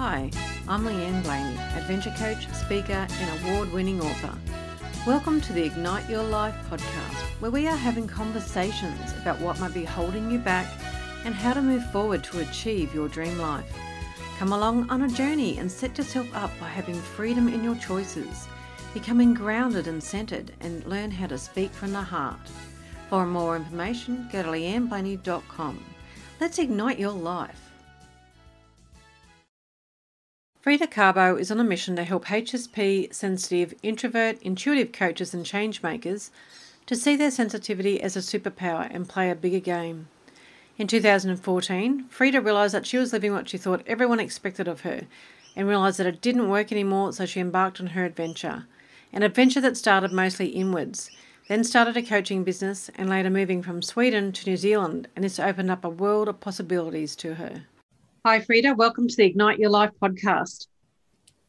Hi, I'm Leanne Blaney, adventure coach, speaker, and award winning author. Welcome to the Ignite Your Life podcast, where we are having conversations about what might be holding you back and how to move forward to achieve your dream life. Come along on a journey and set yourself up by having freedom in your choices, becoming grounded and centered, and learn how to speak from the heart. For more information, go to leanneblaney.com. Let's ignite your life. Frida Kabo is on a mission to help HSP sensitive, introvert, intuitive coaches and changemakers to see their sensitivity as a superpower and play a bigger game. In 2014, Frida realised that she was living what she thought everyone expected of her and realised that it didn't work anymore, so she embarked on her adventure. An adventure that started mostly inwards, then started a coaching business, and later moving from Sweden to New Zealand, and this opened up a world of possibilities to her. Hi, Frida. Welcome to the Ignite Your Life podcast.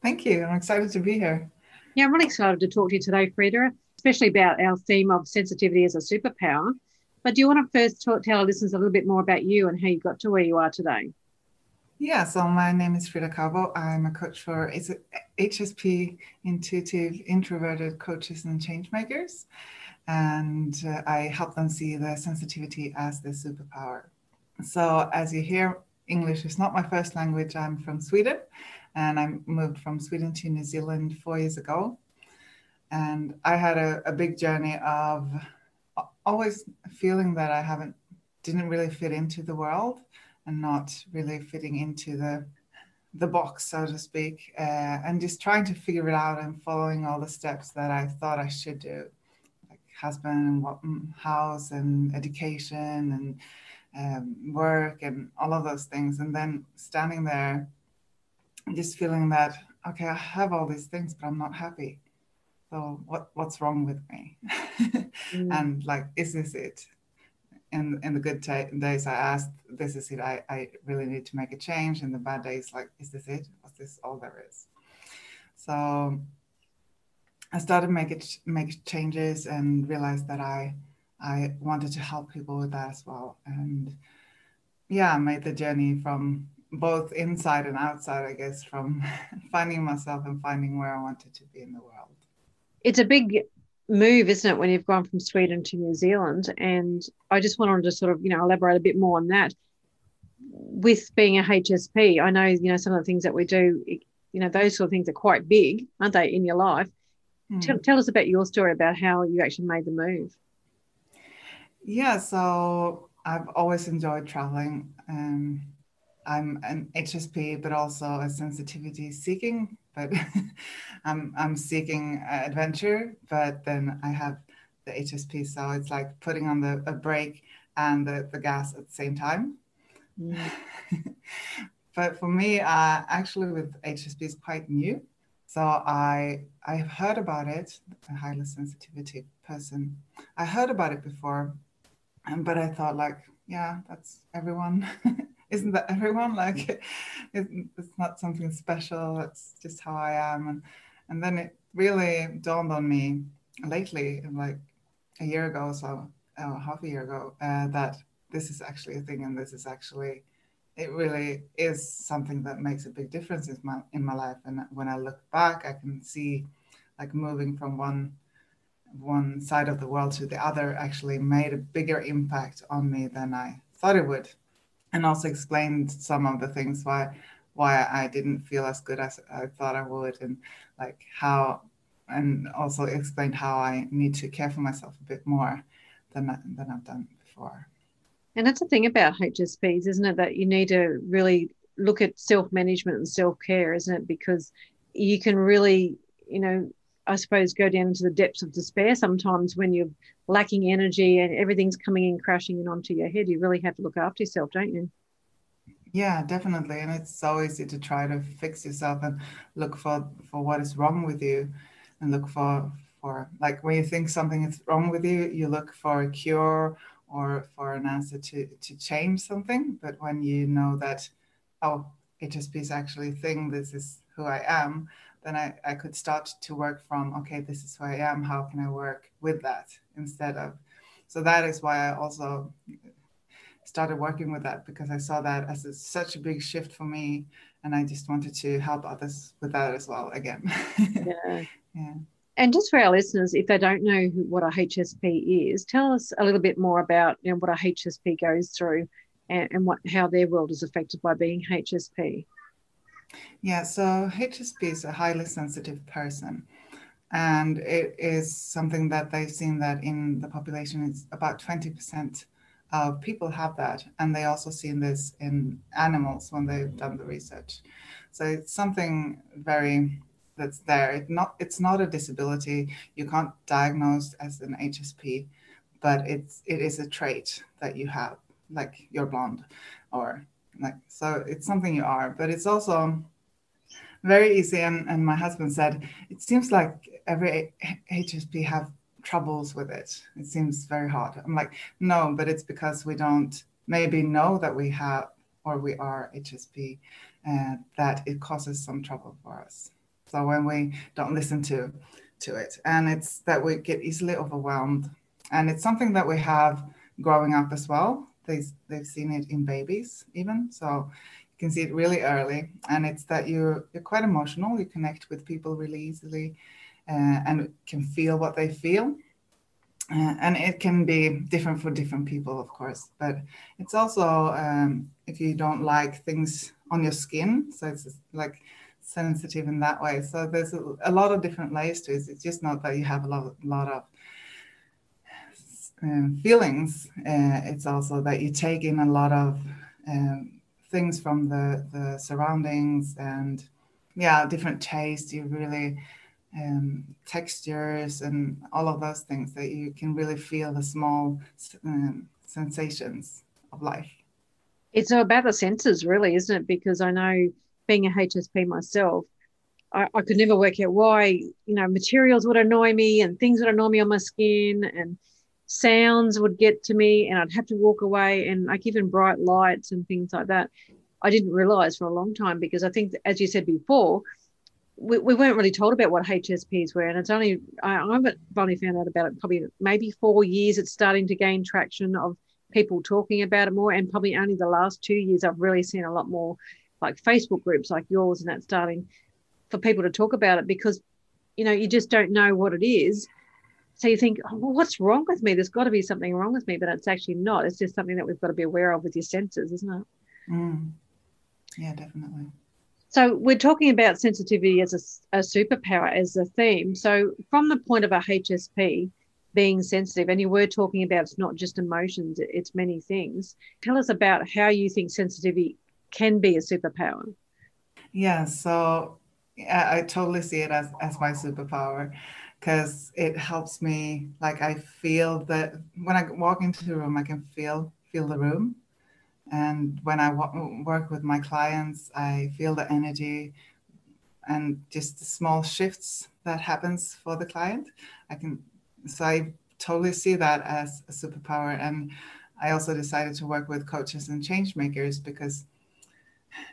Thank you. I'm excited to be here. Yeah, I'm really excited to talk to you today, Frida, especially about our theme of sensitivity as a superpower. But do you want to first talk, tell our listeners a little bit more about you and how you got to where you are today? Yeah, so my name is Frida Kabo. I'm a coach for HSP intuitive introverted coaches and change makers. And uh, I help them see their sensitivity as their superpower. So, as you hear, English is not my first language. I'm from Sweden and I moved from Sweden to New Zealand four years ago. And I had a, a big journey of always feeling that I haven't, didn't really fit into the world and not really fitting into the the box, so to speak, uh, and just trying to figure it out and following all the steps that I thought I should do, like husband and what, mm, house and education and um, work and all of those things. And then standing there, just feeling that, okay, I have all these things, but I'm not happy. So what what's wrong with me? mm. And like, is this it? In in the good t- days, I asked, this is it. I, I really need to make a change. In the bad days, like, is this it? Was this all there is? So I started making make changes and realized that I I wanted to help people with that as well. And yeah, I made the journey from both inside and outside, I guess, from finding myself and finding where I wanted to be in the world. It's a big move, isn't it, when you've gone from Sweden to New Zealand? And I just wanted to sort of, you know, elaborate a bit more on that. With being a HSP, I know, you know, some of the things that we do, you know, those sort of things are quite big, aren't they, in your life? Mm. Tell, tell us about your story about how you actually made the move. Yeah, so I've always enjoyed traveling. Um, I'm an HSP, but also a sensitivity seeking. But I'm I'm seeking adventure. But then I have the HSP, so it's like putting on the a brake and the, the gas at the same time. Mm. but for me, uh, actually, with HSP is quite new. So I I've heard about it, a highly sensitivity person. I heard about it before, but I thought like, yeah, that's everyone. Isn't that everyone? Like, it's not something special. It's just how I am. And and then it really dawned on me lately, like a year ago, or so uh, half a year ago, uh, that this is actually a thing, and this is actually it really is something that makes a big difference in my in my life. And when I look back, I can see like moving from one one side of the world to the other actually made a bigger impact on me than I thought it would, and also explained some of the things why why I didn't feel as good as I thought I would, and like how, and also explained how I need to care for myself a bit more than than I've done before. And that's the thing about HSPs, isn't it? That you need to really look at self management and self care, isn't it? Because you can really, you know, I suppose, go down into the depths of despair sometimes when you're lacking energy and everything's coming in crashing in onto your head. You really have to look after yourself, don't you? Yeah, definitely. And it's so easy to try to fix yourself and look for, for what is wrong with you and look for, for like when you think something is wrong with you, you look for a cure or for an answer to, to change something. But when you know that, oh, HSP is actually a thing, this is who I am, then I, I could start to work from, okay, this is who I am. How can I work with that instead of? So that is why I also started working with that because I saw that as a, such a big shift for me and I just wanted to help others with that as well again. yeah. yeah. And just for our listeners, if they don't know who, what a HSP is, tell us a little bit more about you know, what a HSP goes through and, and what how their world is affected by being HSP. Yeah, so HSP is a highly sensitive person. And it is something that they've seen that in the population, it's about 20% of people have that. And they also seen this in animals when they've done the research. So it's something very that's there. It not it's not a disability. You can't diagnose as an HSP, but it's it is a trait that you have, like you're blonde, or like so it's something you are. But it's also very easy. And, and my husband said it seems like every HSP have troubles with it. It seems very hard. I'm like, no, but it's because we don't maybe know that we have or we are HSP, uh, that it causes some trouble for us. So when we don't listen to to it, and it's that we get easily overwhelmed, and it's something that we have growing up as well. They they've seen it in babies even, so you can see it really early, and it's that you're you're quite emotional. You connect with people really easily, uh, and can feel what they feel. Uh, and it can be different for different people, of course. But it's also um, if you don't like things on your skin, so it's like sensitive in that way. So there's a, a, lot of different layers to it. It's just not that you have a lot, lot of um, feelings. Uh, it's also that you take in a lot of um, things from the, the surroundings and yeah, different tastes. You really um, textures and all of those things that you can really feel the small um, sensations of life. It's about the senses, really, isn't it? Because I know being a HSP myself, I, I, could never work out why, you know, materials would annoy me and things would annoy me on my skin and sounds would get to me and I'd have to walk away and like even bright lights and things like that. I didn't realize for a long time because I think, as you said before, we, we weren't really told about what HSPs were. And it's only, I, I've only found out about it probably maybe four years. It's starting to gain traction of people talking about it more. And probably only the last two years, I've really seen a lot more like Facebook groups like yours and that starting for people to talk about it because you know you just don't know what it is so you think oh, well, what's wrong with me? There's got to be something wrong with me but it's actually not. It's just something that we've got to be aware of with your senses isn't it? Mm. yeah definitely. So we're talking about sensitivity as a, a superpower as a theme. So from the point of a hsp being sensitive and you were talking about it's not just emotions it's many things tell us about how you think sensitivity can be a superpower. Yeah, so yeah, I totally see it as, as my superpower because it helps me like I feel that when I walk into the room I can feel feel the room. And when I w- work with my clients I feel the energy and just the small shifts that happens for the client. I can so I totally see that as a superpower. And I also decided to work with coaches and change makers because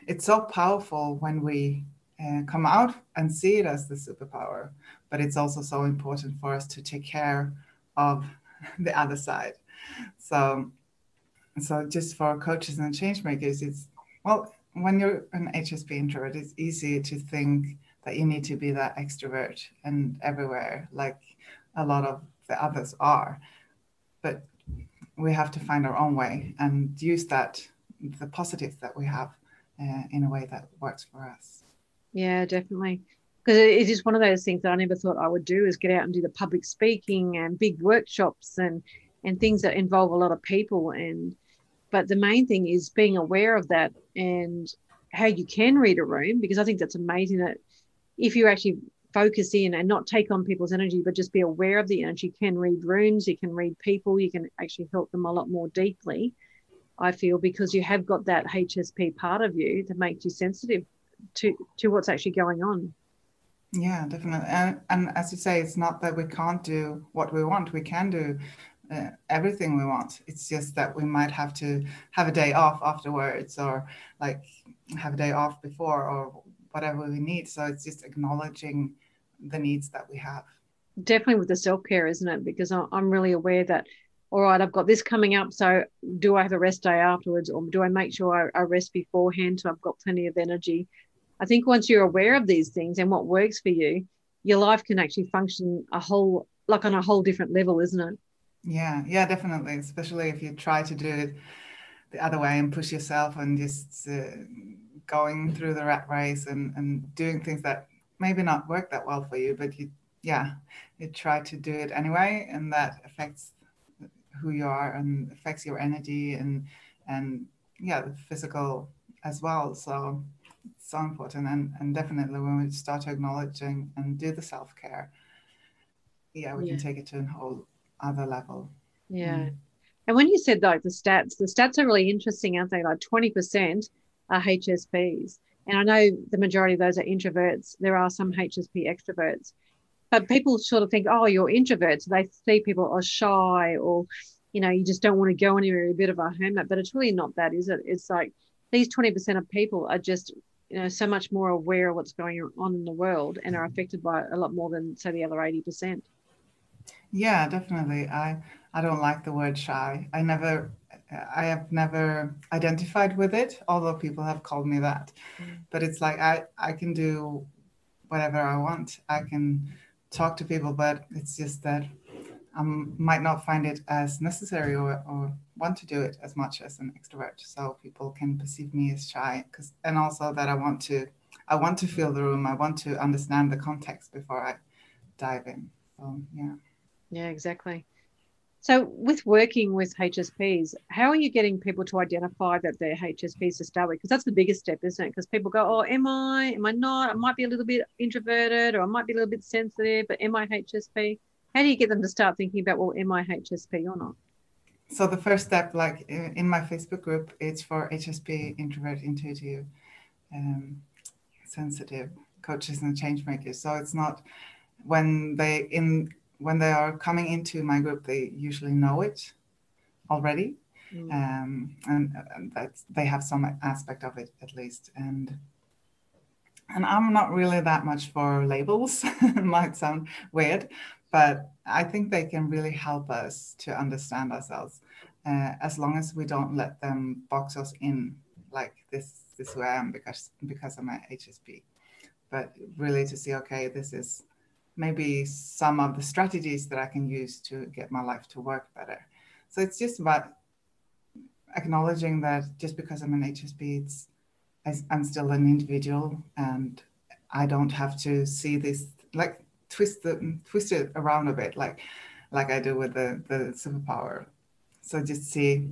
it's so powerful when we uh, come out and see it as the superpower, but it's also so important for us to take care of the other side. So, so just for coaches and change makers, it's well, when you're an HSP introvert, it's easy to think that you need to be that extrovert and everywhere, like a lot of the others are. But we have to find our own way and use that, the positives that we have uh, in a way that works for us. Yeah, definitely. Because it is one of those things that I never thought I would do is get out and do the public speaking and big workshops and and things that involve a lot of people and but the main thing is being aware of that and how you can read a room because I think that's amazing that if you actually focus in and not take on people's energy but just be aware of the energy you can read rooms you can read people you can actually help them a lot more deeply I feel, because you have got that HSP part of you that makes you sensitive to to what's actually going on. Yeah, definitely. And, and as you say, it's not that we can't do what we want. We can do uh, everything we want. It's just that we might have to have a day off afterwards, or like have a day off before, or whatever we need. So it's just acknowledging the needs that we have. Definitely with the self care, isn't it? Because I'm really aware that all right, I've got this coming up. So do I have a rest day afterwards or do I make sure I, I, rest beforehand so I've got plenty of energy I think once you're aware of these things and what works for you, your life can actually function a whole like on a whole different level, isn't it? Yeah, yeah, definitely. Especially if you try to do it the other way and push yourself and just uh, going through the rat race and, and doing things that maybe not work that well for you, but you, yeah, you try to do it anyway, and that affects who you are and affects your energy and and yeah, the physical as well. So so important, and and definitely when we start acknowledging and do the self care, yeah, we yeah. can take it to a whole other level. Yeah. Mm. And when you said like the stats, the stats are really interesting, aren't they? Like 20% are HSPs. And I know the majority of those are introverts. There are some HSP extroverts. But people sort of think, oh, you're introverts. They see people are shy or, you know, you just don't want to go anywhere, you're a bit of a hermit. But it's really not that, is it? It's like these 20% of people are just, you know, so much more aware of what's going on in the world and are affected by a lot more than, say, the other 80%. Yeah, definitely. I I don't like the word shy. I never I have never identified with it, although people have called me that. Mm. But it's like I I can do whatever I want. I can talk to people, but it's just that I might not find it as necessary or, or want to do it as much as an extrovert. So people can perceive me as shy, because and also that I want to I want to feel the room. I want to understand the context before I dive in. So yeah. Yeah, exactly. So, with working with HSPs, how are you getting people to identify that they're HSPs to start with? Because that's the biggest step, isn't it? Because people go, "Oh, am I? Am I not? I might be a little bit introverted, or I might be a little bit sensitive, but am I HSP?" How do you get them to start thinking about, "Well, am I HSP or not?" So the first step, like in my Facebook group, it's for HSP, introvert, intuitive, um, sensitive coaches and change makers. So it's not when they in when they are coming into my group, they usually know it already. Mm. Um, and, and that they have some aspect of it at least. And and I'm not really that much for labels. it might sound weird, but I think they can really help us to understand ourselves uh, as long as we don't let them box us in like this this who I am because because I'm a HSP. But really to see, okay, this is maybe some of the strategies that I can use to get my life to work better. So it's just about acknowledging that just because I'm an HSP, it's I'm still an individual and I don't have to see this like twist the mm, twist it around a bit like like I do with the the superpower. So just see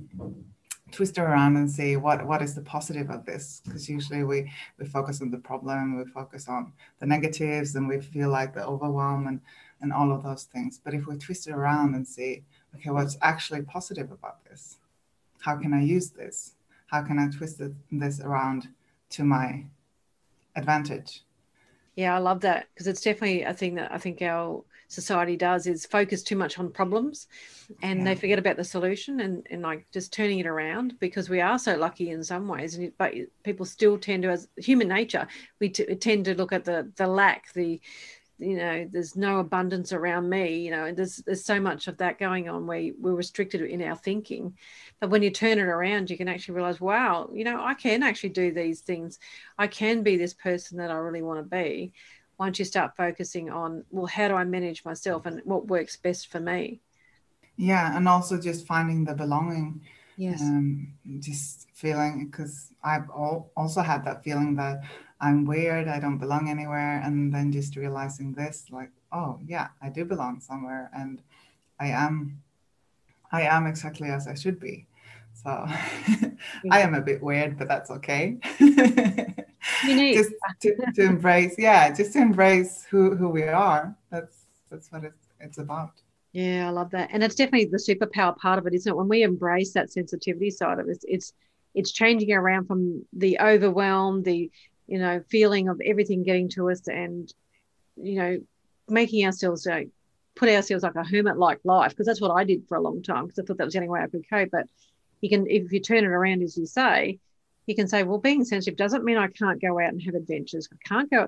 twist it around and see what what is the positive of this because usually we we focus on the problem we focus on the negatives and we feel like the overwhelm and and all of those things. But if we twist it around and see okay what's actually positive about this? How can i use this? How can i twist this around to my advantage yeah i love that because it's definitely a thing that i think our society does is focus too much on problems and yeah. they forget about the solution and, and like just turning it around because we are so lucky in some ways and but people still tend to as human nature we t- tend to look at the the lack the you know there's no abundance around me you know there's there's so much of that going on where we're restricted in our thinking. But when you turn it around you can actually realize wow you know i can actually do these things. I can be this person that i really want to be. Once you start focusing on well how do i manage myself and what works best for me? Yeah and also just finding the belonging yes. um, just feeling because i've all, also had that feeling that i'm weird i don't belong anywhere and then just realizing this like oh yeah i do belong somewhere and i am i am exactly as i should be so i am a bit weird but that's okay just to, to embrace, yeah, just to embrace who, who we are. That's that's what it's it's about. Yeah, I love that. And it's definitely the superpower part of it, isn't it? When we embrace that sensitivity side of it, it's it's changing around from the overwhelm, the you know, feeling of everything getting to us and you know, making ourselves like put ourselves like a hermit like life, because that's what I did for a long time because I thought that was the only way I could cope. But you can if you turn it around as you say, you can say, well, being sensitive doesn't mean I can't go out and have adventures. I can't go,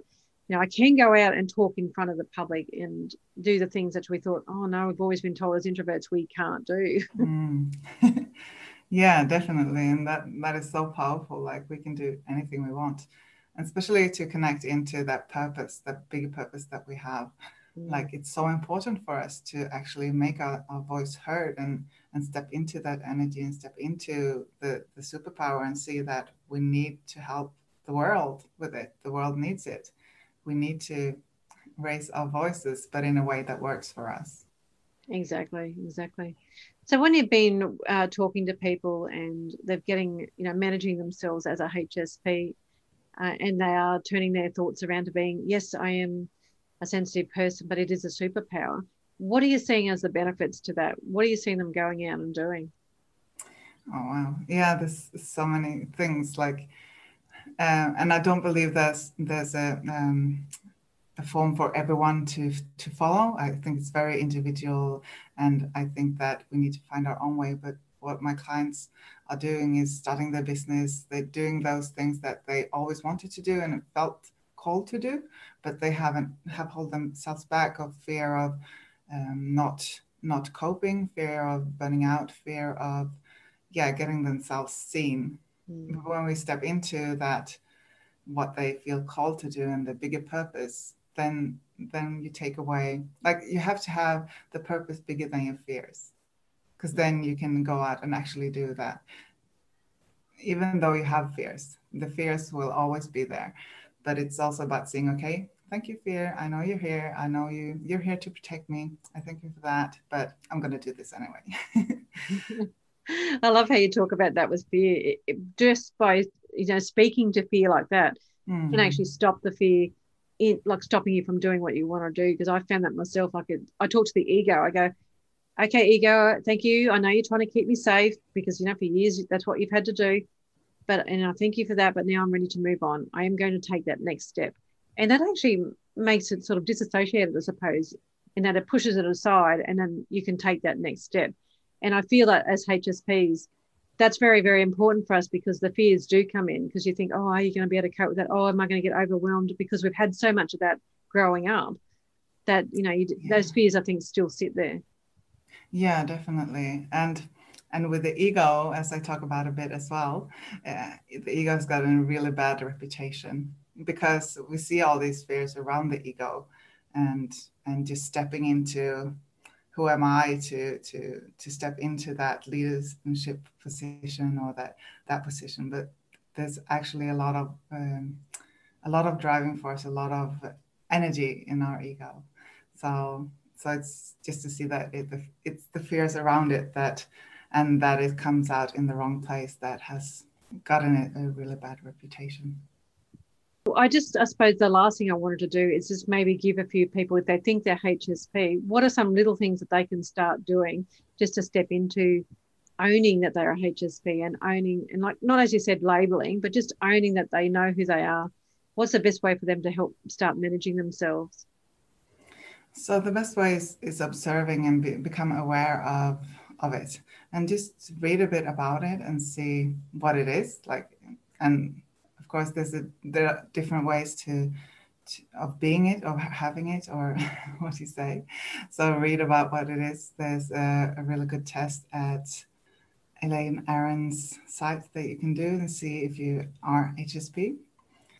you know, I can go out and talk in front of the public and do the things that we thought, oh no, we've always been told as introverts we can't do. Mm. yeah, definitely. And that that is so powerful. Like we can do anything we want. Especially to connect into that purpose, that bigger purpose that we have. Mm. Like it's so important for us to actually make our, our voice heard and and step into that energy and step into the, the superpower and see that we need to help the world with it. The world needs it. We need to raise our voices, but in a way that works for us. Exactly, exactly. So when you've been uh, talking to people and they're getting, you know, managing themselves as a HSP, uh, and they are turning their thoughts around to being, yes, I am a sensitive person, but it is a superpower. What are you seeing as the benefits to that? What are you seeing them going out and doing? Oh wow, yeah, there's so many things like, uh, and I don't believe there's there's a um, a form for everyone to to follow. I think it's very individual, and I think that we need to find our own way. But what my clients are doing is starting their business. They're doing those things that they always wanted to do and felt called to do, but they haven't have held themselves back of fear of um, not not coping, fear of burning out, fear of yeah getting themselves seen. Mm. When we step into that, what they feel called to do and the bigger purpose, then then you take away like you have to have the purpose bigger than your fears because then you can go out and actually do that. Even though you have fears the fears will always be there. But it's also about saying okay thank you fear. I know you're here. I know you you're here to protect me. I thank you for that but i'm going to do this anyway. I love how you talk about that with fear. It, it, just by you know speaking to fear like that mm-hmm. can actually stop the fear in like stopping you from doing what you want to do. Because I found that myself. I could I talk to the ego. I go, okay, ego, thank you. I know you're trying to keep me safe because you know for years that's what you've had to do. But and I thank you for that. But now I'm ready to move on. I am going to take that next step, and that actually makes it sort of disassociated, I suppose, in that it pushes it aside, and then you can take that next step. And I feel that as HSPs, that's very, very important for us because the fears do come in because you think, oh, are you going to be able to cope with that? Oh, am I going to get overwhelmed? Because we've had so much of that growing up that, you know, you, yeah. those fears, I think, still sit there. Yeah, definitely. And and with the ego, as I talk about a bit as well, uh, the ego's got a really bad reputation because we see all these fears around the ego and and just stepping into who am I to to to step into that leadership position or that that position? But there's actually a lot of um, a lot of driving force, a lot of energy in our ego. So so it's just to see that it, it's the fears around it that and that it comes out in the wrong place that has gotten a, a really bad reputation. I just, I suppose the last thing I wanted to do is just maybe give a few people, if they think they're HSP, what are some little things that they can start doing just to step into owning that they're a HSP and owning, and like, not as you said, labeling, but just owning that they know who they are. What's the best way for them to help start managing themselves? So the best way is, is observing and be, become aware of of it, and just read a bit about it and see what it is like, and of course, there's a, there are different ways to, to of being it or having it or what you say. So read about what it is. There's a, a really good test at Elaine Aron's site that you can do and see if you are HSP.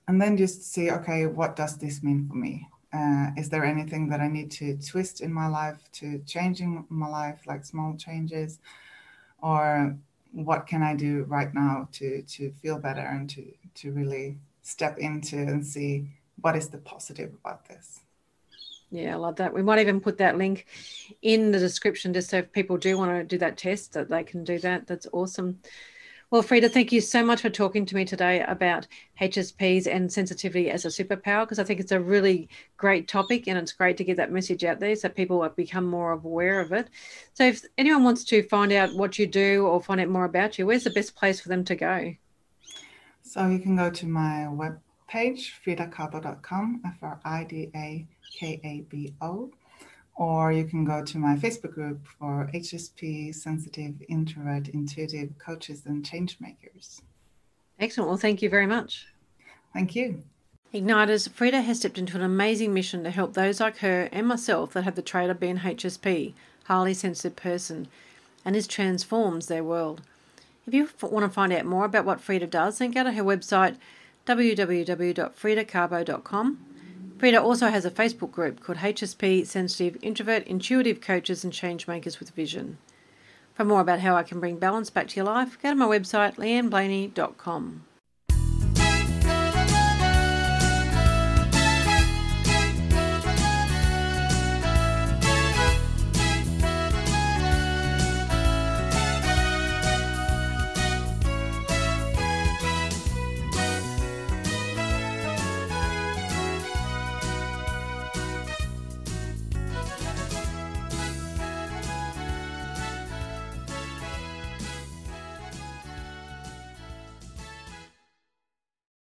And then just see, okay, what does this mean for me? Uh, is there anything that I need to twist in my life to changing my life, like small changes? Or what can I do right now to to feel better and to to really step into and see what is the positive about this. Yeah, I love that. We might even put that link in the description just so if people do want to do that test that they can do that. That's awesome. Well, Frida, thank you so much for talking to me today about HSPs and sensitivity as a superpower because I think it's a really great topic and it's great to get that message out there so people become more aware of it. So, if anyone wants to find out what you do or find out more about you, where's the best place for them to go? So, you can go to my web page, fridakabo.com, F R I D A K A B O or you can go to my Facebook group for HSP, sensitive, introvert, intuitive coaches and change makers. Excellent. Well, thank you very much. Thank you. Igniters, Frida has stepped into an amazing mission to help those like her and myself that have the trait of being HSP, highly sensitive person, and this transforms their world. If you want to find out more about what Frida does, then go to her website www.fridakabo.com. Frida also has a Facebook group called HSP Sensitive Introvert Intuitive Coaches and Changemakers with Vision. For more about how I can bring balance back to your life, go to my website leanneblaney.com.